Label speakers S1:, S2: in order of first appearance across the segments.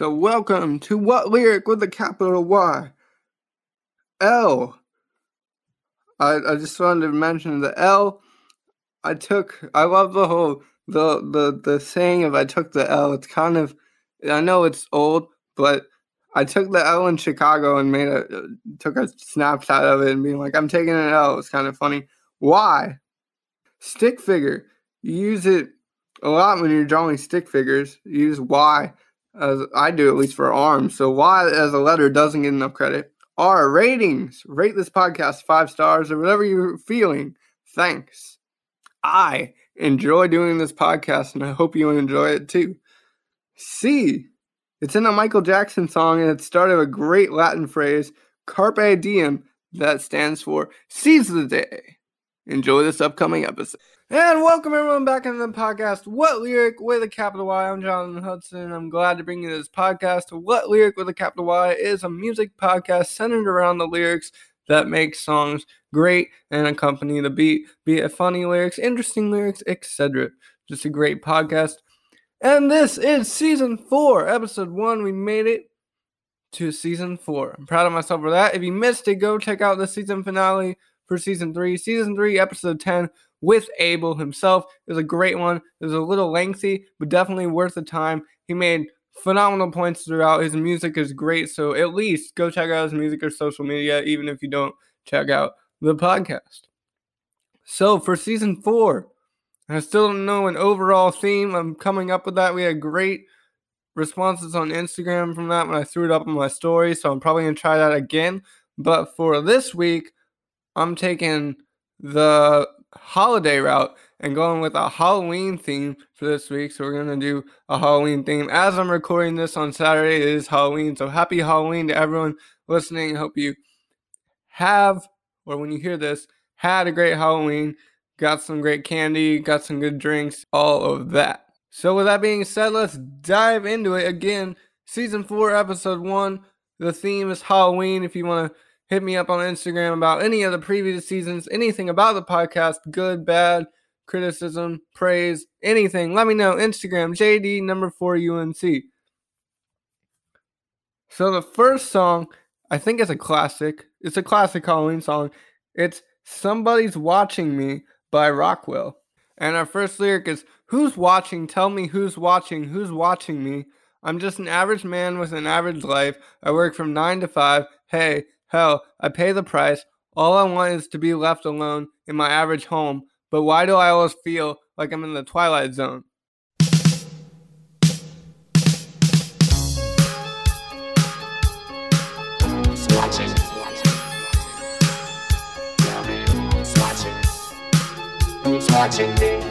S1: So, welcome to What Lyric with a capital Y? L. I, I just wanted to mention the L. I took, I love the whole, the, the, the saying of I took the L. It's kind of, I know it's old, but I took the L in Chicago and made a, uh, took a snapshot of it and being like, I'm taking an L. It's kind of funny. Why? Stick figure. You use it a lot when you're drawing stick figures. You use Y as I do at least for arms. So Y as a letter doesn't get enough credit. R ratings. Rate this podcast five stars or whatever you're feeling. Thanks. I enjoy doing this podcast and I hope you enjoy it too. C. It's in a Michael Jackson song and it started a great Latin phrase, carpe diem, that stands for seize the day. Enjoy this upcoming episode. And welcome everyone back into the podcast, What Lyric with a capital Y. I'm Jonathan Hudson. I'm glad to bring you this podcast. What Lyric with a capital Y is a music podcast centered around the lyrics that make songs great and accompany the beat, be it funny lyrics, interesting lyrics, etc. Just a great podcast. And this is season four, episode one. We made it to season four. I'm proud of myself for that. If you missed it, go check out the season finale for season three. Season three, episode 10 with Abel himself. It was a great one. It was a little lengthy, but definitely worth the time. He made phenomenal points throughout. His music is great, so at least go check out his music or social media, even if you don't check out the podcast. So for season four, I still don't know an overall theme. I'm coming up with that. We had great responses on Instagram from that when I threw it up on my story, so I'm probably gonna try that again. But for this week, I'm taking the holiday route and going with a Halloween theme for this week. So we're gonna do a Halloween theme. As I'm recording this on Saturday, it is Halloween. So happy Halloween to everyone listening. Hope you have, or when you hear this, had a great Halloween. Got some great candy, got some good drinks, all of that. So with that being said, let's dive into it again. Season four, episode one. The theme is Halloween. If you want to Hit me up on Instagram about any of the previous seasons, anything about the podcast, good, bad, criticism, praise, anything. Let me know. Instagram, JD number four UNC. So the first song, I think it's a classic. It's a classic Halloween song. It's Somebody's Watching Me by Rockwell. And our first lyric is Who's watching? Tell me who's watching. Who's watching me? I'm just an average man with an average life. I work from 9 to 5. Hey, Hell, I pay the price. All I want is to be left alone in my average home. But why do I always feel like I'm in the twilight zone? watching? Me?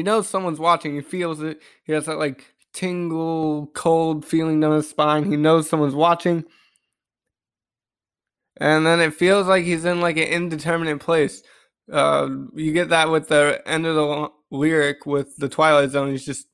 S1: He knows someone's watching. He feels it. He has that like tingle, cold feeling down his spine. He knows someone's watching. And then it feels like he's in like an indeterminate place. Uh, you get that with the end of the lyric with the Twilight Zone. He's just,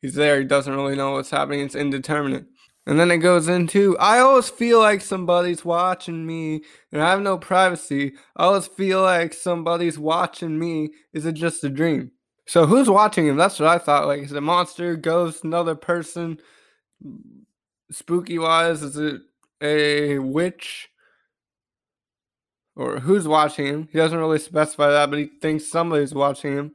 S1: he's there. He doesn't really know what's happening. It's indeterminate. And then it goes into, I always feel like somebody's watching me and I have no privacy. I always feel like somebody's watching me. Is it just a dream? So who's watching him? That's what I thought. Like, is it a monster, ghost, another person? Spooky wise, is it a witch? Or who's watching him? He doesn't really specify that, but he thinks somebody's watching him.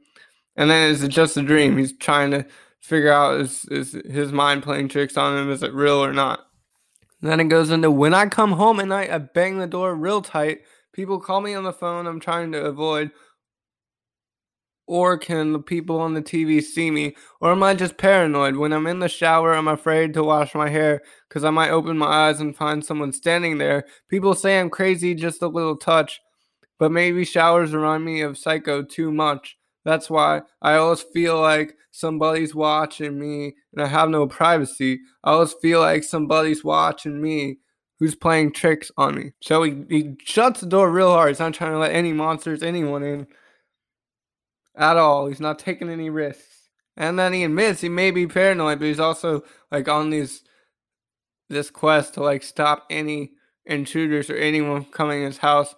S1: And then is it just a dream? He's trying to figure out is is his mind playing tricks on him? Is it real or not? And then it goes into when I come home at night, I bang the door real tight. People call me on the phone. I'm trying to avoid. Or can the people on the TV see me? Or am I just paranoid? When I'm in the shower, I'm afraid to wash my hair because I might open my eyes and find someone standing there. People say I'm crazy, just a little touch. But maybe showers remind me of Psycho too much. That's why I always feel like somebody's watching me and I have no privacy. I always feel like somebody's watching me who's playing tricks on me. So he, he shuts the door real hard. He's not trying to let any monsters, anyone in at all. He's not taking any risks. And then he admits he may be paranoid, but he's also like on these this quest to like stop any intruders or anyone coming in his house.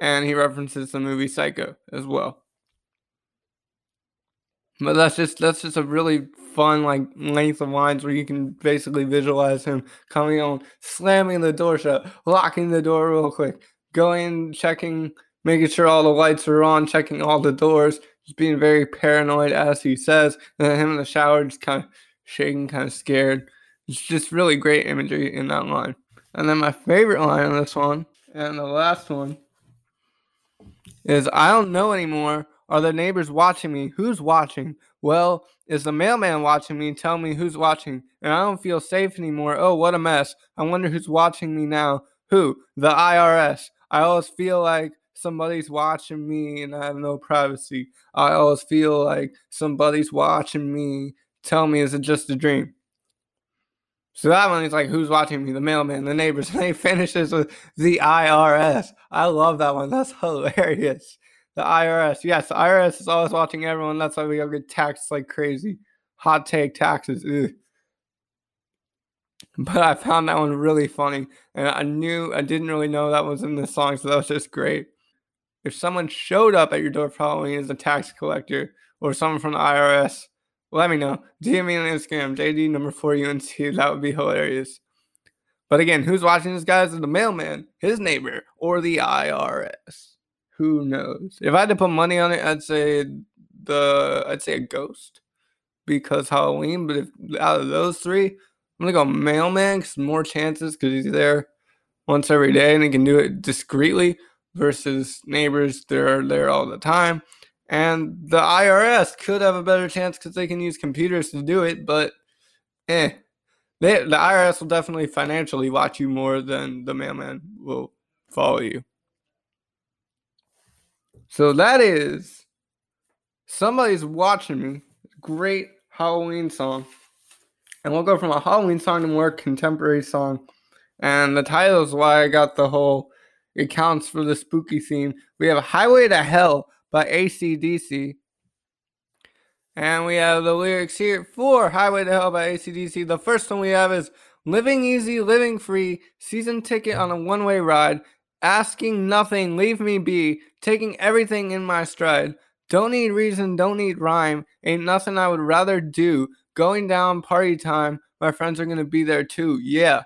S1: And he references the movie Psycho as well. But that's just that's just a really fun like length of lines where you can basically visualize him coming on, slamming the door shut, locking the door real quick, going, checking, making sure all the lights are on, checking all the doors, just being very paranoid as he says, and then him in the shower just kind of shaking, kind of scared. It's just really great imagery in that line. And then my favorite line on this one, and the last one, is I don't know anymore are the neighbors watching me? Who's watching? Well, is the mailman watching me? Tell me who's watching. And I don't feel safe anymore. Oh, what a mess. I wonder who's watching me now. Who? The IRS. I always feel like somebody's watching me and I have no privacy. I always feel like somebody's watching me. Tell me, is it just a dream? So that one is like, who's watching me? The mailman, the neighbors. And he finishes with the IRS. I love that one. That's hilarious. The IRS. Yes, the IRS is always watching everyone. That's why we all get taxed like crazy. Hot take taxes. Ugh. But I found that one really funny. And I knew, I didn't really know that was in the song. So that was just great. If someone showed up at your door for Halloween as a tax collector or someone from the IRS, let me know. DM me on Instagram, JD number four UNC. That would be hilarious. But again, who's watching this guy? Is the mailman, his neighbor, or the IRS? Who knows? If I had to put money on it, I'd say the I'd say a ghost because Halloween. But if out of those three, I'm gonna go mailman because more chances because he's there once every day and he can do it discreetly versus neighbors they're there all the time. And the IRS could have a better chance because they can use computers to do it, but eh. They, the IRS will definitely financially watch you more than the mailman will follow you. So that is Somebody's Watching Me. Great Halloween song. And we'll go from a Halloween song to more contemporary song. And the title is why I got the whole it counts for the spooky theme. We have Highway to Hell by ACDC. And we have the lyrics here for Highway to Hell by ACDC. The first one we have is Living Easy, Living Free, season ticket on a one way ride asking nothing, leave me be, taking everything in my stride. Don't need reason, don't need rhyme, ain't nothing I would rather do. Going down party time, my friends are gonna be there too, yeah.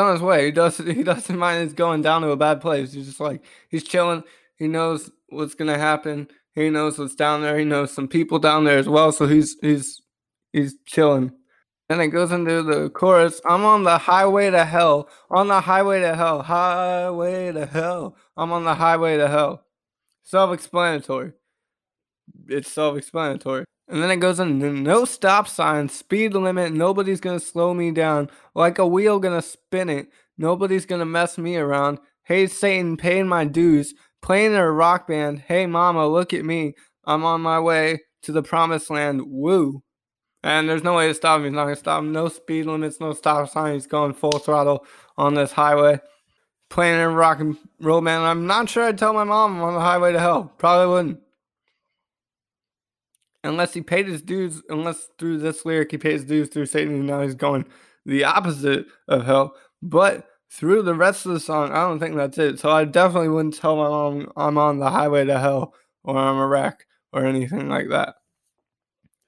S1: On his way. He doesn't he doesn't mind it's going down to a bad place. He's just like he's chilling. He knows what's gonna happen. He knows what's down there. He knows some people down there as well. So he's he's he's chilling. Then it goes into the chorus. I'm on the highway to hell. On the highway to hell. Highway to hell. I'm on the highway to hell. Self-explanatory. It's self-explanatory. And then it goes into no stop sign, speed limit, nobody's gonna slow me down. Like a wheel gonna spin it. Nobody's gonna mess me around. Hey Satan, paying my dues. Playing in a rock band. Hey mama, look at me. I'm on my way to the promised land. Woo. And there's no way to stop him. He's not gonna stop him. No speed limits, no stop sign. He's going full throttle on this highway. Playing in a rock and roll band. I'm not sure I'd tell my mom I'm on the highway to hell. Probably wouldn't unless he paid his dues, unless through this lyric he paid his dues through Satan, and now he's going the opposite of hell. But through the rest of the song, I don't think that's it. So I definitely wouldn't tell my mom I'm on the highway to hell or I'm a wreck or anything like that.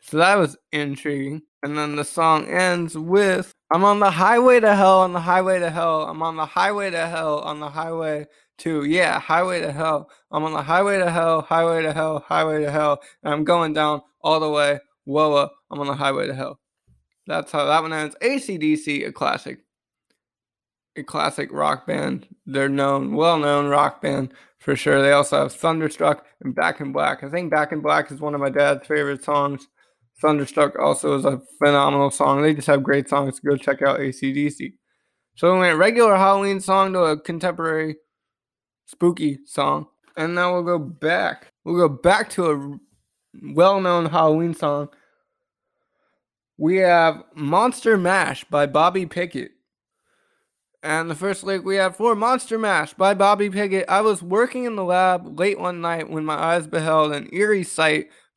S1: So that was intriguing. And then the song ends with I'm on the highway to hell, on the highway to hell, I'm on the highway to hell, on the highway to, yeah, highway to hell. I'm on the highway to hell, highway to hell, highway to hell, and I'm going down all the way. Whoa, I'm on the highway to hell. That's how that one ends. ACDC, a classic. A classic rock band. They're known, well known rock band for sure. They also have Thunderstruck and Back in Black. I think Back in Black is one of my dad's favorite songs. Thunderstruck also is a phenomenal song. They just have great songs. Go check out ACDC. So we went regular Halloween song to a contemporary spooky song. And now we'll go back. We'll go back to a well known Halloween song. We have Monster Mash by Bobby Pickett. And the first lyric we have for Monster Mash by Bobby Pickett. I was working in the lab late one night when my eyes beheld an eerie sight.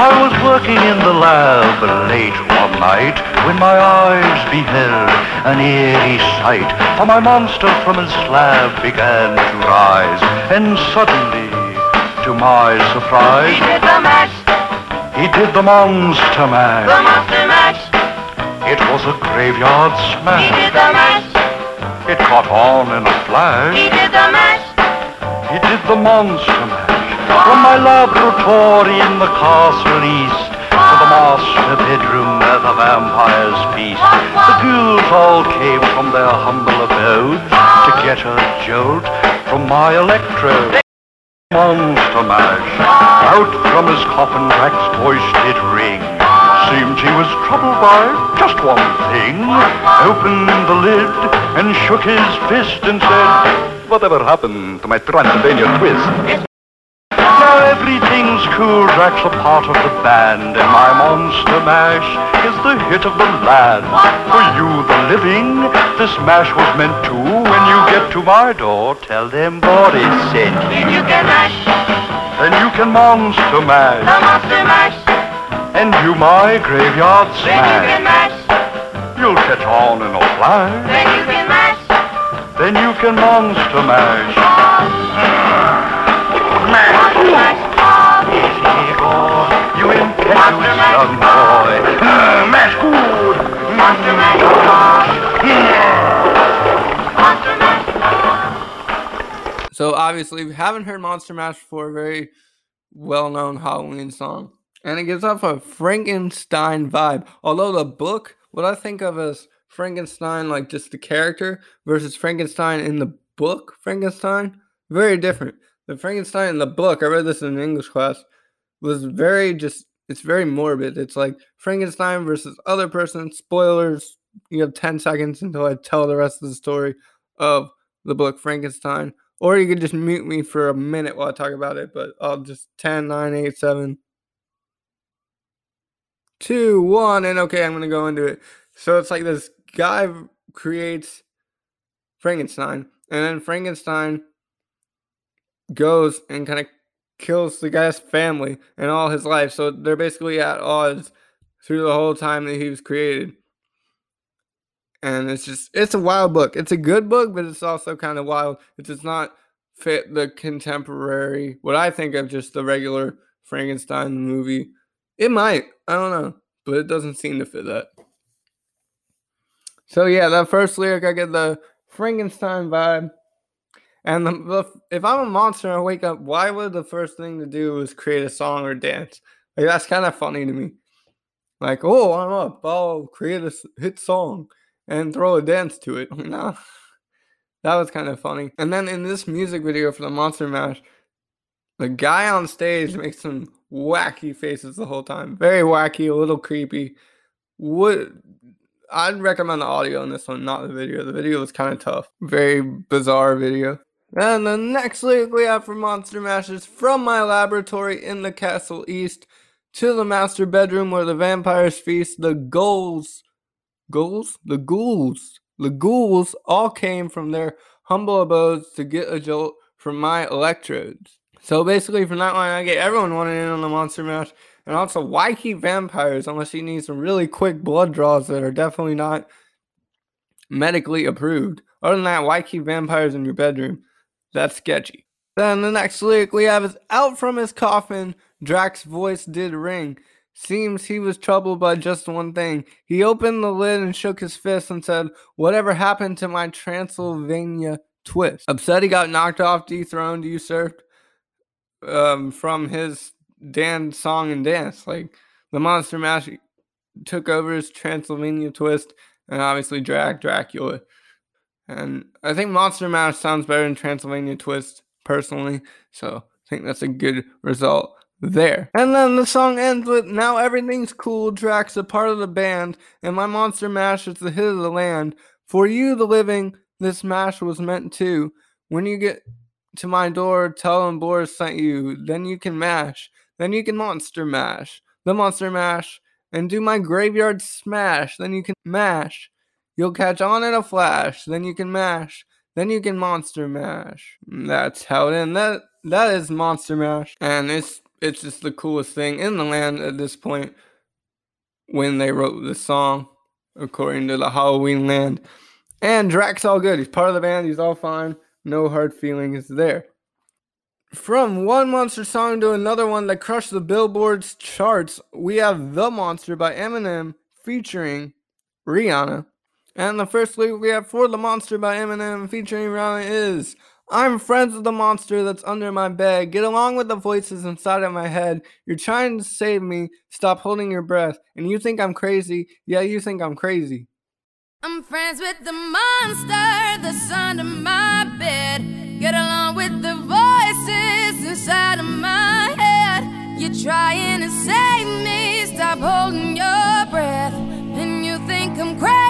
S2: I was working in the lab late one night when my eyes beheld an eerie sight. For my monster from his slab began to rise, and suddenly, to my surprise,
S3: he did the mash.
S2: He did the monster mash.
S3: The monster mash.
S2: It was a graveyard smash.
S3: He did the mash.
S2: It caught on in a flash.
S3: He did the mash.
S2: He did the monster mash. From my laboratory in the castle east to the master bedroom where the vampires feast. The ghouls all came from their humble abodes to get a jolt from my electrode. Monster mash. Out from his coffin Drac's voice did ring. Seemed he was troubled by just one thing. Opened the lid and shook his fist and said, Whatever happened to my Transylvania twist? Now everything's cool, Drac's a part of the band, and my monster mash is the hit of the land. For you, the living, this mash was meant to. When you get to my door, tell them Boris sent
S3: Then
S2: you.
S3: you can mash.
S2: Then you can monster mash.
S3: The monster mash.
S2: and you my graveyard smash.
S3: Then you can mash.
S2: You'll catch on in a flash,
S3: Then you can mash.
S2: then you can monster mash. Young boy. Mash good.
S1: So obviously, we haven't heard Monster Mash before. Very well-known Halloween song, and it gives off a Frankenstein vibe. Although the book, what I think of as Frankenstein, like just the character, versus Frankenstein in the book, Frankenstein, very different. The Frankenstein in the book, I read this in an English class, was very just. It's very morbid. It's like Frankenstein versus other person. Spoilers. You have ten seconds until I tell the rest of the story of the book Frankenstein. Or you could just mute me for a minute while I talk about it, but I'll just 10, 9, 8, 7, 2, 1, and okay, I'm going to go into it. So it's like this guy creates Frankenstein, and then Frankenstein goes and kind of kills the guy's family and all his life. So they're basically at odds through the whole time that he was created. And it's just it's a wild book. It's a good book, but it's also kind of wild. It does not fit the contemporary what I think of just the regular Frankenstein movie. It might. I don't know. But it doesn't seem to fit that. So yeah, that first lyric I get the Frankenstein vibe. And the, the, if I'm a monster and I wake up, why would the first thing to do is create a song or dance? Like that's kind of funny to me. Like, oh, I'm up, I'll create a hit song and throw a dance to it. no, that was kind of funny. And then in this music video for the Monster Mash, the guy on stage makes some wacky faces the whole time. Very wacky, a little creepy. Would I'd recommend the audio in this one, not the video. The video was kind of tough. Very bizarre video. And the next lyric we have for Monster Mash is from my laboratory in the castle east to the master bedroom where the vampires feast. The ghouls, ghouls, the ghouls, the ghouls all came from their humble abodes to get a jolt from my electrodes. So basically, from that line, I get everyone wanting in on the Monster Mash. And also, why keep vampires unless you need some really quick blood draws that are definitely not medically approved? Other than that, why keep vampires in your bedroom? That's sketchy. Then the next lyric we have is out from his coffin, Drac's voice did ring. Seems he was troubled by just one thing. He opened the lid and shook his fist and said, Whatever happened to my Transylvania twist? Upset he got knocked off, dethroned, usurped um, from his Dan song and dance. Like the Monster Mash took over his Transylvania twist and obviously Drac Dracula. And I think Monster Mash sounds better than Transylvania Twist personally. So I think that's a good result there. And then the song ends with Now everything's cool, Drac's a part of the band, and my Monster Mash is the hit of the land. For you, the living, this mash was meant to. When you get to my door, tell them Boris sent you. Then you can mash. Then you can monster mash. The monster mash. And do my graveyard smash. Then you can mash. You'll catch on in a flash. Then you can mash. Then you can monster mash. Mm, that's how it ends. That that is monster mash. And it's it's just the coolest thing in the land at this point when they wrote the song, according to the Halloween land. And Drac's all good. He's part of the band. He's all fine. No hard feelings there. From one monster song to another one that crushed the Billboard's charts, we have The Monster by Eminem featuring Rihanna. And the first lyric we have for The Monster by Eminem featuring Rihanna is I'm friends with the monster that's under my bed. Get along with the voices inside of my head. You're trying to save me. Stop holding your breath. And you think I'm crazy. Yeah, you think I'm crazy.
S4: I'm friends with the monster that's under my bed. Get along with the voices inside of my head. You're trying to save me. Stop holding your breath. And you think I'm crazy.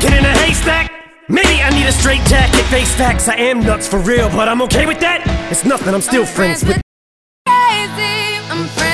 S5: skin in a haystack. Maybe I need a straight jacket, face facts. I am nuts for real, but I'm okay with that. It's nothing, I'm still friends with.
S4: crazy. I'm friends with the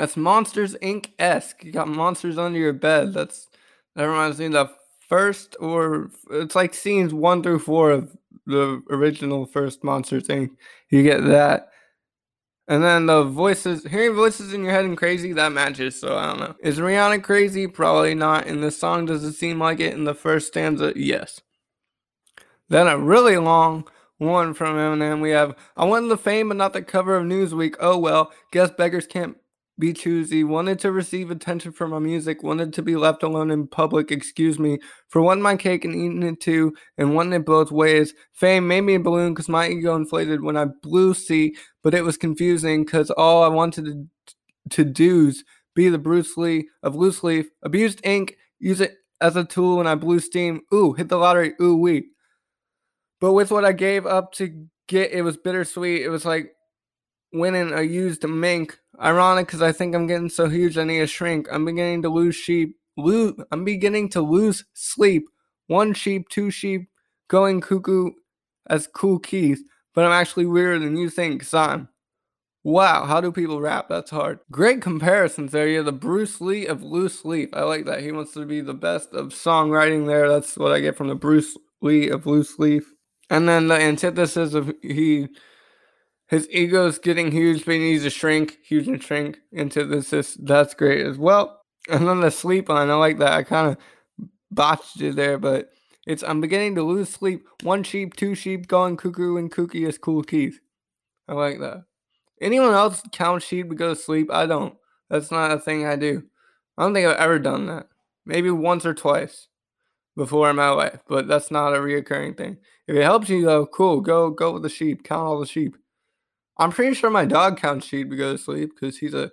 S1: That's Monsters Inc. esque. You got monsters under your bed. That's that reminds me of the first or it's like scenes one through four of the original first Monsters Inc. You get that. And then the voices, hearing voices in your head and crazy, that matches. So I don't know. Is Rihanna crazy? Probably not. In this song, does it seem like it? In the first stanza, yes. Then a really long one from Eminem. We have I wanted the fame, but not the cover of Newsweek. Oh well, guess beggars can't be choosy. Wanted to receive attention for my music. Wanted to be left alone in public. Excuse me for wanting my cake and eating it too, and wanting it both ways. Fame made me a balloon because my ego inflated when I blew C, but it was confusing because all I wanted to to do's be the Bruce Lee of loose leaf. Abused ink. Use it as a tool when I blew steam. Ooh, hit the lottery. Ooh wee. But with what I gave up to get, it was bittersweet. It was like winning a used mink. Ironic because I think I'm getting so huge I need a shrink. I'm beginning to lose sheep. Lose, I'm beginning to lose sleep. One sheep, two sheep, going cuckoo as cool keys. But I'm actually weirder than you think, son. Wow, how do people rap? That's hard. Great comparisons there. You're the Bruce Lee of loose leaf. I like that. He wants to be the best of songwriting there. That's what I get from the Bruce Lee of loose leaf. And then the antithesis of he his ego's getting huge, but he needs to shrink, huge and shrink. Antithesis, that's great as well. And then the sleep line, I like that. I kind of botched it there, but it's I'm beginning to lose sleep. One sheep, two sheep, going cuckoo and kooky is cool keys. I like that. Anyone else count sheep to go to sleep? I don't. That's not a thing I do. I don't think I've ever done that. Maybe once or twice before in my life, but that's not a reoccurring thing. If it helps you though, cool. Go go with the sheep. Count all the sheep. I'm pretty sure my dog counts sheep to go to sleep because he's a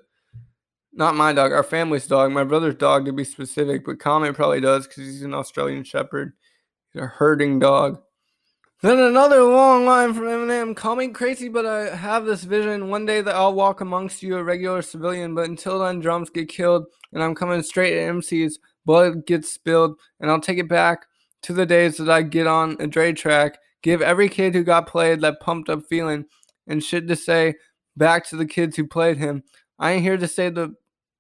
S1: not my dog, our family's dog, my brother's dog to be specific, but Comet probably does because he's an Australian Shepherd. He's a herding dog. Then another long line from Eminem. Call me crazy, but I have this vision one day that I'll walk amongst you, a regular civilian. But until then, drums get killed, and I'm coming straight at MCs. Blood gets spilled, and I'll take it back to the days that I get on a Dre track. Give every kid who got played that pumped up feeling and shit to say back to the kids who played him. I ain't here to say the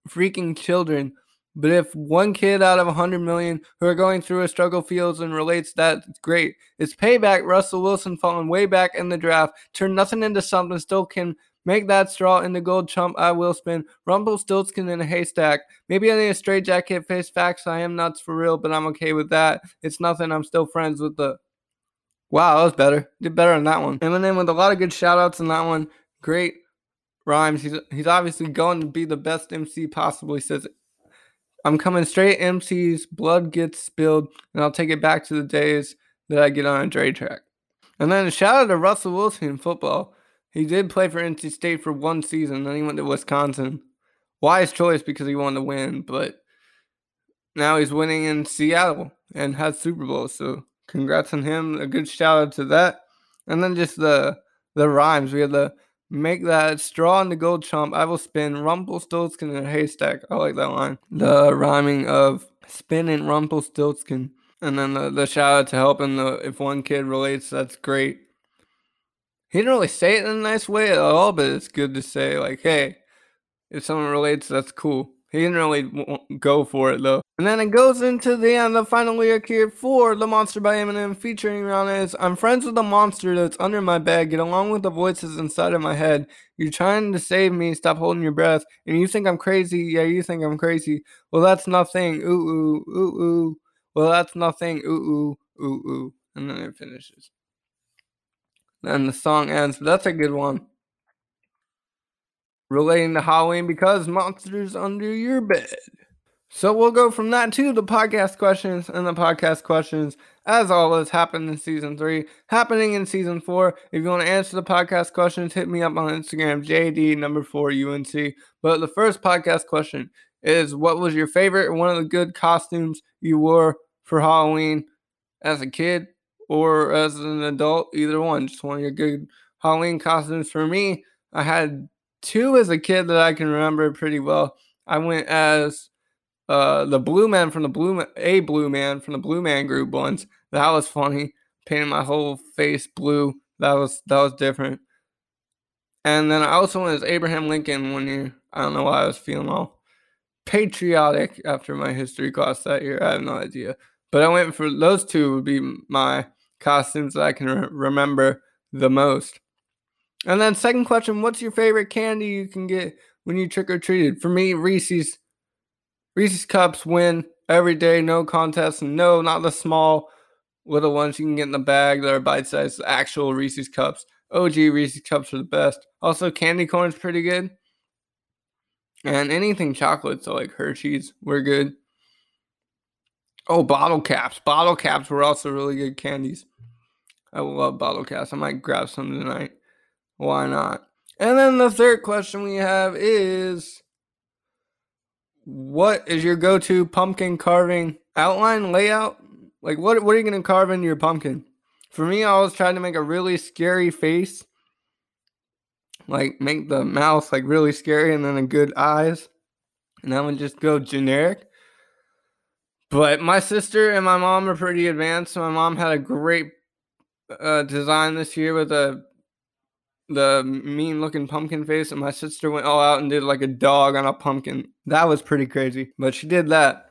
S1: freaking children, but if one kid out of a 100 million who are going through a struggle feels and relates, that's great. It's payback. Russell Wilson falling way back in the draft, turn nothing into something, still can make that straw into gold chump. I will spin. Rumpelstiltskin in a haystack. Maybe I need a straight jacket, face facts. I am nuts for real, but I'm okay with that. It's nothing. I'm still friends with the. Wow, that was better. Did better on that one. Eminem with a lot of good shout outs in that one. Great rhymes. He's he's obviously going to be the best MC possible. He says, I'm coming straight MC's blood gets spilled, and I'll take it back to the days that I get on a Dre track. And then a shout out to Russell Wilson in football. He did play for NC State for one season, then he went to Wisconsin. Wise choice because he wanted to win, but now he's winning in Seattle and has Super Bowl. So congrats on him. A good shout out to that. And then just the the rhymes. We had the make that straw in the gold chump. I will spin Rumpelstiltskin in a haystack. I like that line. The rhyming of spinning Rumpelstiltskin. And then the, the shout out to helping the if one kid relates, that's great. He didn't really say it in a nice way at all, but it's good to say like, hey, if someone relates, that's cool. He didn't really go for it though. And then it goes into the end, the final lyric here for The Monster by Eminem featuring Rihanna is I'm friends with the monster that's under my bed. Get along with the voices inside of my head. You're trying to save me, stop holding your breath. And you think I'm crazy, yeah, you think I'm crazy. Well that's nothing. Ooh ooh ooh ooh. Well that's nothing. Ooh ooh ooh ooh. And then it finishes. Then the song ends, but that's a good one relating to Halloween because monsters under your bed. So we'll go from that to the podcast questions, and the podcast questions, as always, happen in season three, happening in season four. If you want to answer the podcast questions, hit me up on Instagram, JD number four UNC. But the first podcast question is what was your favorite one of the good costumes you wore for Halloween as a kid or as an adult? Either one, just one of your good Halloween costumes. For me, I had two as a kid that I can remember pretty well. I went as uh, the blue man from the blue man, a blue man from the blue man group once. That was funny. Painted my whole face blue. That was that was different. And then I also went as Abraham Lincoln one year. I don't know why I was feeling all patriotic after my history class that year. I have no idea. But I went for those two would be my costumes that I can re- remember the most. And then second question, what's your favorite candy you can get when you trick or treated? For me, Reese's Reese's cups win every day, no contest. No, not the small little ones you can get in the bag that are bite sized, actual Reese's cups. OG Reese's cups are the best. Also, candy corn's pretty good. And anything chocolate, so like Hershey's, we're good. Oh, bottle caps. Bottle caps were also really good candies. I love bottle caps. I might grab some tonight. Why not? And then the third question we have is what is your go-to pumpkin carving outline layout? Like what what are you gonna carve into your pumpkin? For me, I was trying to make a really scary face. Like make the mouth like really scary and then a good eyes. And I would just go generic. But my sister and my mom are pretty advanced. My mom had a great uh, design this year with a the mean looking pumpkin face, and my sister went all out and did like a dog on a pumpkin. That was pretty crazy, but she did that.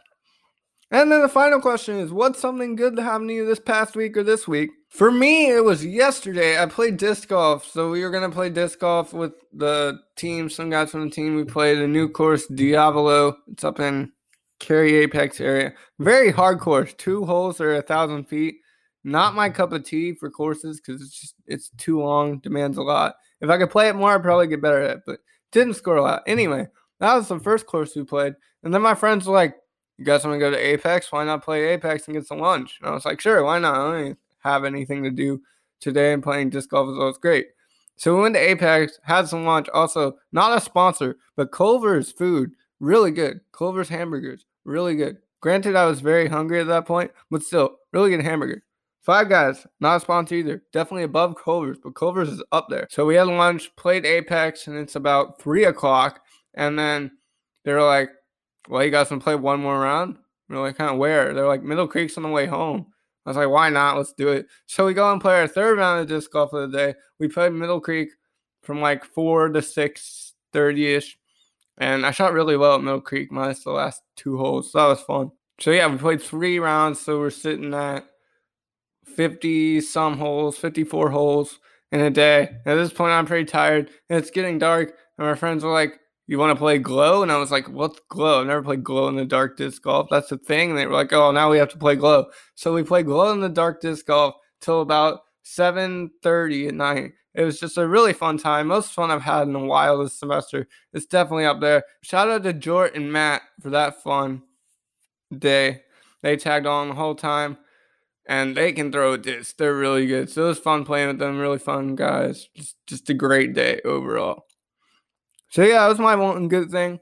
S1: And then the final question is what's something good to happen to you this past week or this week? For me, it was yesterday. I played disc golf. So we were going to play disc golf with the team, some guys from the team. We played a new course, Diavolo. It's up in Cary Apex area. Very hard course. Two holes are a thousand feet. Not my cup of tea for courses because it's just it's too long, demands a lot. If I could play it more, I'd probably get better at it, but didn't score a lot. Anyway, that was the first course we played. And then my friends were like, You guys want to go to Apex? Why not play Apex and get some lunch? And I was like, Sure, why not? I don't have anything to do today and playing disc golf is always great. So we went to Apex, had some lunch. Also, not a sponsor, but Culver's food, really good. Culver's hamburgers, really good. Granted, I was very hungry at that point, but still, really good hamburger. Five Guys, not a sponsor either. Definitely above Culver's, but Culver's is up there. So we had lunch, played Apex, and it's about three o'clock. And then they're like, "Well, you guys to play one more round?" We're like, "Kind of where?" They're like, "Middle Creek's on the way home." I was like, "Why not? Let's do it." So we go and play our third round of disc golf of the day. We played Middle Creek from like four to six thirty ish, and I shot really well at Middle Creek minus the last two holes. So that was fun. So yeah, we played three rounds. So we're sitting at 50 some holes, 54 holes in a day. At this point, I'm pretty tired and it's getting dark. And my friends were like, You want to play glow? And I was like, What's glow? I've never played glow in the dark disc golf. That's the thing. And they were like, Oh, now we have to play glow. So we played glow in the dark disc golf till about 7:30 at night. It was just a really fun time. Most fun I've had in a while this semester. It's definitely up there. Shout out to Jort and Matt for that fun day. They tagged on the whole time and they can throw a disc. They're really good. So it was fun playing with them. Really fun guys. Just just a great day overall. So yeah, that was my one good thing.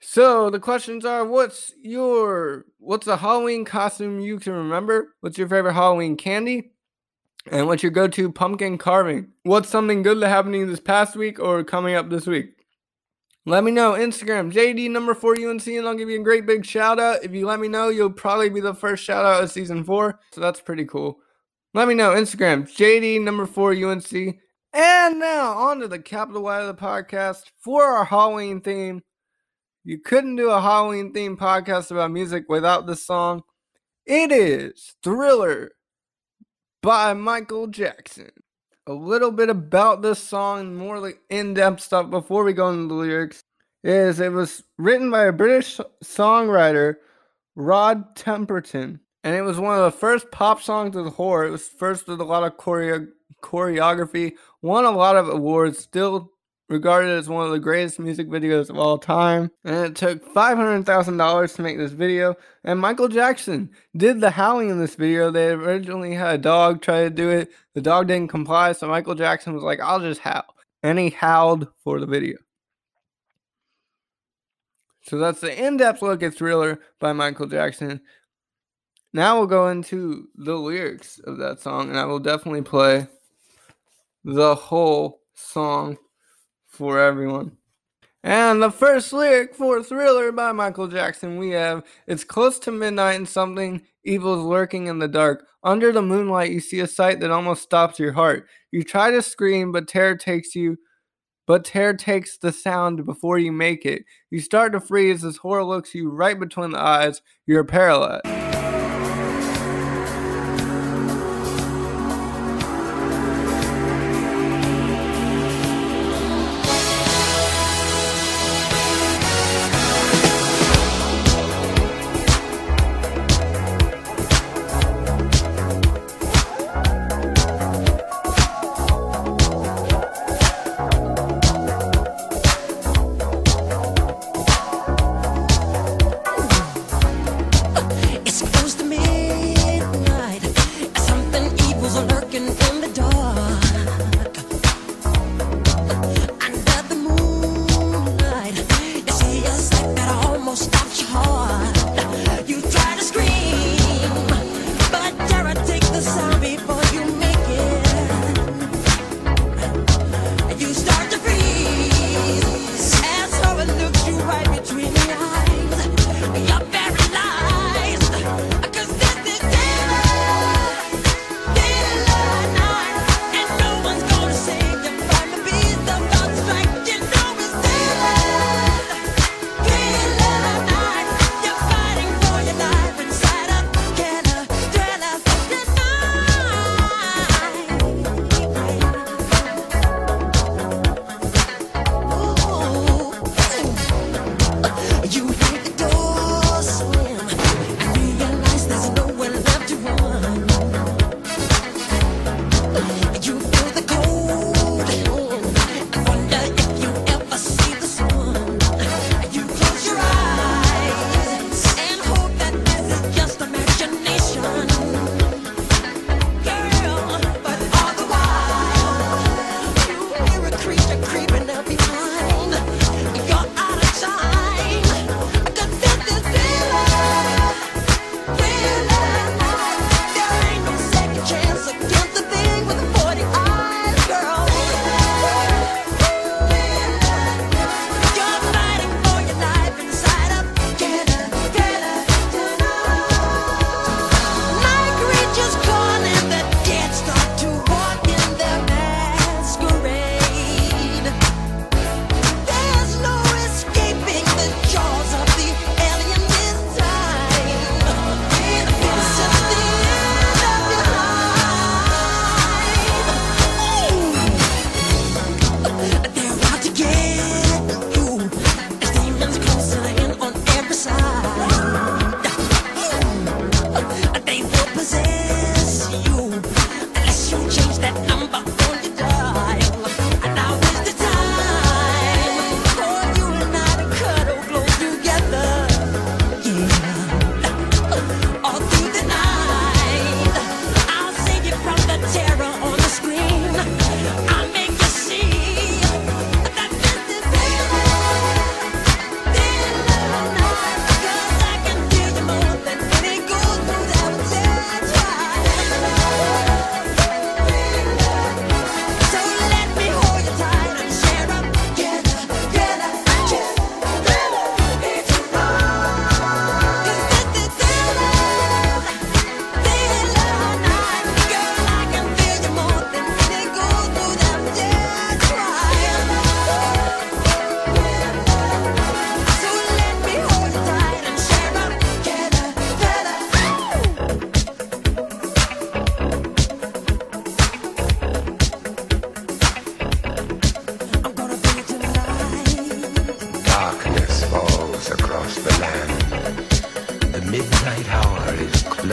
S1: So the questions are: What's your what's a Halloween costume you can remember? What's your favorite Halloween candy? And what's your go-to pumpkin carving? What's something good that you this past week or coming up this week? Let me know. Instagram, JD number four UNC, and I'll give you a great big shout out. If you let me know, you'll probably be the first shout out of season four. So that's pretty cool. Let me know. Instagram, JD number four UNC. And now on to the capital Y of the podcast for our Halloween theme. You couldn't do a Halloween theme podcast about music without this song. It is Thriller by Michael Jackson a little bit about this song, more like in-depth stuff before we go into the lyrics. Is it was written by a British songwriter, Rod Temperton, and it was one of the first pop songs of the horror. It was first with a lot of choreo- choreography, won a lot of awards, still regarded as one of the greatest music videos of all time. And it took $500,000 to make this video. And Michael Jackson did the howling in this video. They originally had a dog try to do it. The dog didn't comply, so Michael Jackson was like, I'll just howl. And he howled for the video. So that's the in depth look at Thriller by Michael Jackson. Now we'll go into the lyrics of that song, and I will definitely play the whole song for everyone.
S6: And the first lyric for Thriller by Michael Jackson we have It's close to midnight and something evil's lurking in the dark. Under the moonlight, you see a sight that almost stops your heart. You try to scream, but terror takes you. But terror takes the sound before you make it. You start to freeze as horror looks you right between the eyes. You're paralyzed.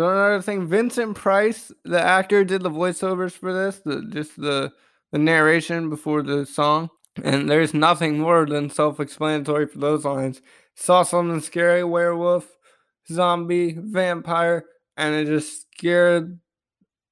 S1: So another thing, Vincent Price, the actor, did the voiceovers for this, the just the the narration before the song. And there's nothing more than self-explanatory for those lines. Saw something scary, werewolf, zombie, vampire, and it just scared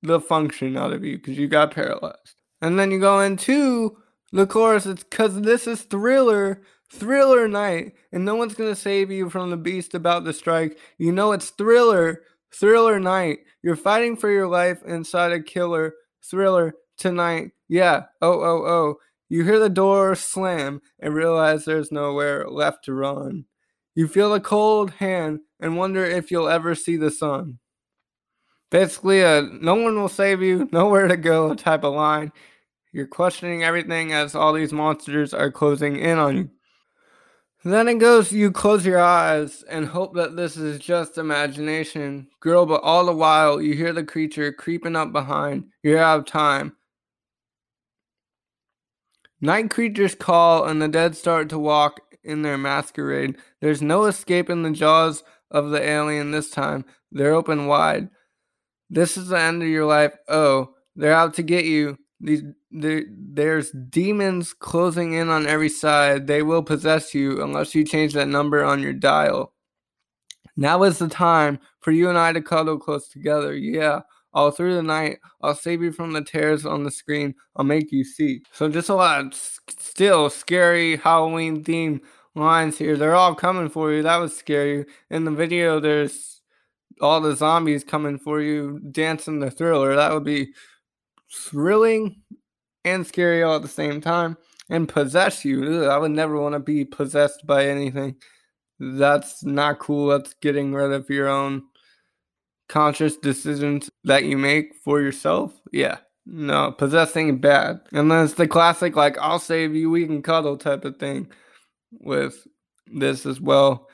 S1: the function out of you because you got paralyzed. And then you go into the chorus, it's because this is thriller, thriller night, and no one's gonna save you from the beast about to strike. You know it's thriller, thriller night. You're fighting for your life inside a killer thriller tonight. Yeah, oh, oh, oh. You hear the door slam and realize there's nowhere left to run. You feel a cold hand and wonder if you'll ever see the sun. Basically, a no one will save you, nowhere to go type of line. You're questioning everything as all these monsters are closing in on you. Then it goes, you close your eyes and hope that this is just imagination. Girl, but all the while you hear the creature creeping up behind. You're out of time. Night creatures call and the dead start to walk in their masquerade. There's no escaping the jaws of the alien this time. They're open wide. This is the end of your life. Oh, they're out to get you. These there, there's demons closing in on every side. They will possess you unless you change that number on your dial. Now is the time for you and I to cuddle close together. Yeah, all through the night, I'll save you from the tears on the screen. I'll make you see. So just a lot of still scary Halloween theme lines here. They're all coming for you. That was scary. In the video, there's all the zombies coming for you, dancing the thriller. That would be thrilling and scary all at the same time. And possess you. I would never want to be possessed by anything. That's not cool. That's getting rid of your own conscious decisions that you make for yourself. Yeah. No, possessing bad. And then it's the classic, like, I'll save you, we can cuddle type of thing with this as well.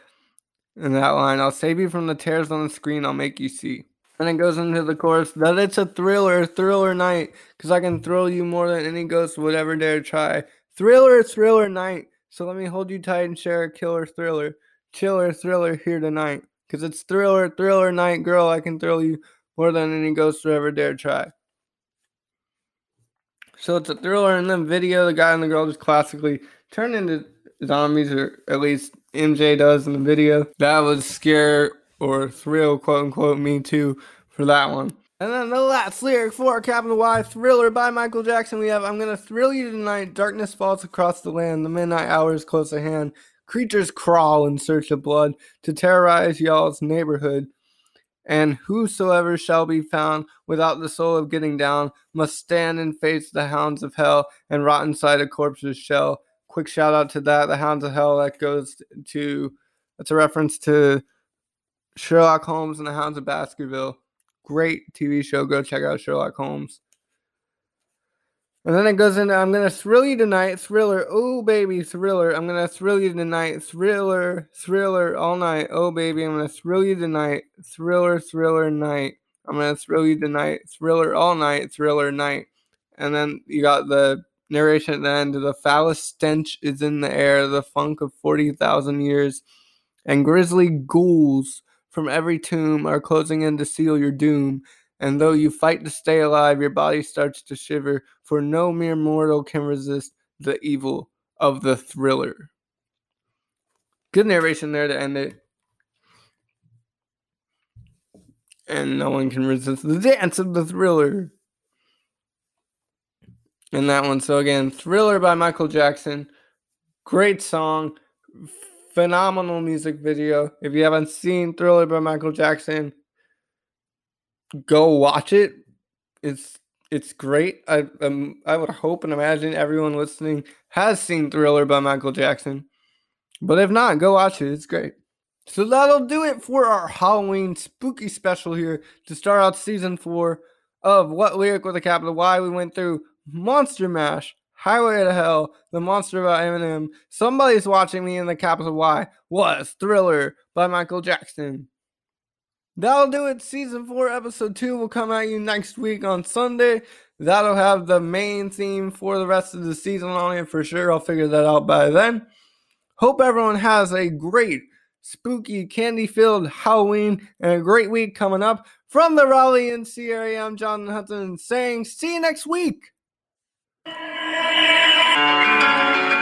S1: In that line, I'll save you from the tears on the screen, I'll make you see. And it goes into the chorus that it's a thriller, thriller night, because I can thrill you more than any ghost would ever dare try. Thriller, thriller night. So let me hold you tight and share a killer thriller. Chiller thriller here tonight. Because it's thriller, thriller night, girl. I can thrill you more than any ghost would ever dare try. So it's a thriller, and then video, the guy and the girl just classically turn into zombies, or at least MJ does in the video. That was scare or thrill, quote unquote, me too for that one. And then the last lyric for Capital Y Thriller by Michael Jackson. We have I'm gonna thrill you tonight. Darkness falls across the land. The midnight hour is close at hand. Creatures crawl in search of blood to terrorize y'all's neighborhood. And whosoever shall be found without the soul of getting down must stand and face the hounds of hell and rot inside a corpse's shell. Quick shout out to that. The hounds of hell that goes to that's a reference to Sherlock Holmes and the Hounds of Baskerville. Great TV show. Go check out Sherlock Holmes. And then it goes into I'm gonna thrill you tonight, thriller. Oh baby, thriller. I'm gonna thrill you tonight, thriller, thriller all night. Oh baby, I'm gonna thrill you tonight, thriller, thriller night. I'm gonna thrill you tonight, thriller all night, thriller night. And then you got the narration at the end. The foulest stench is in the air, the funk of forty thousand years, and grisly ghouls from every tomb are closing in to seal your doom. And though you fight to stay alive, your body starts to shiver, for no mere mortal can resist the evil of the thriller. Good narration there to end it. And no one can resist the dance of the thriller. And that one. So, again, Thriller by Michael Jackson. Great song. Phenomenal music video. If you haven't seen Thriller by Michael Jackson, go watch it. It's It's great. I um, I would hope and imagine everyone listening has seen Thriller by Michael Jackson. But if not, go watch it. It's great. So that'll do it for our Halloween spooky special here to start out season four of What Lyric with a Capital Y. We went through Monster Mash, Highway to Hell, The Monster by Eminem, Somebody's Watching Me in the Capital Y, was Thriller by Michael Jackson. That'll do it. Season 4, Episode 2 will come at you next week on Sunday. That'll have the main theme for the rest of the season on it for sure. I'll figure that out by then. Hope everyone has a great, spooky, candy filled Halloween and a great week coming up. From the Raleigh NC area, I'm John Hudson saying, see you next week. Thank you.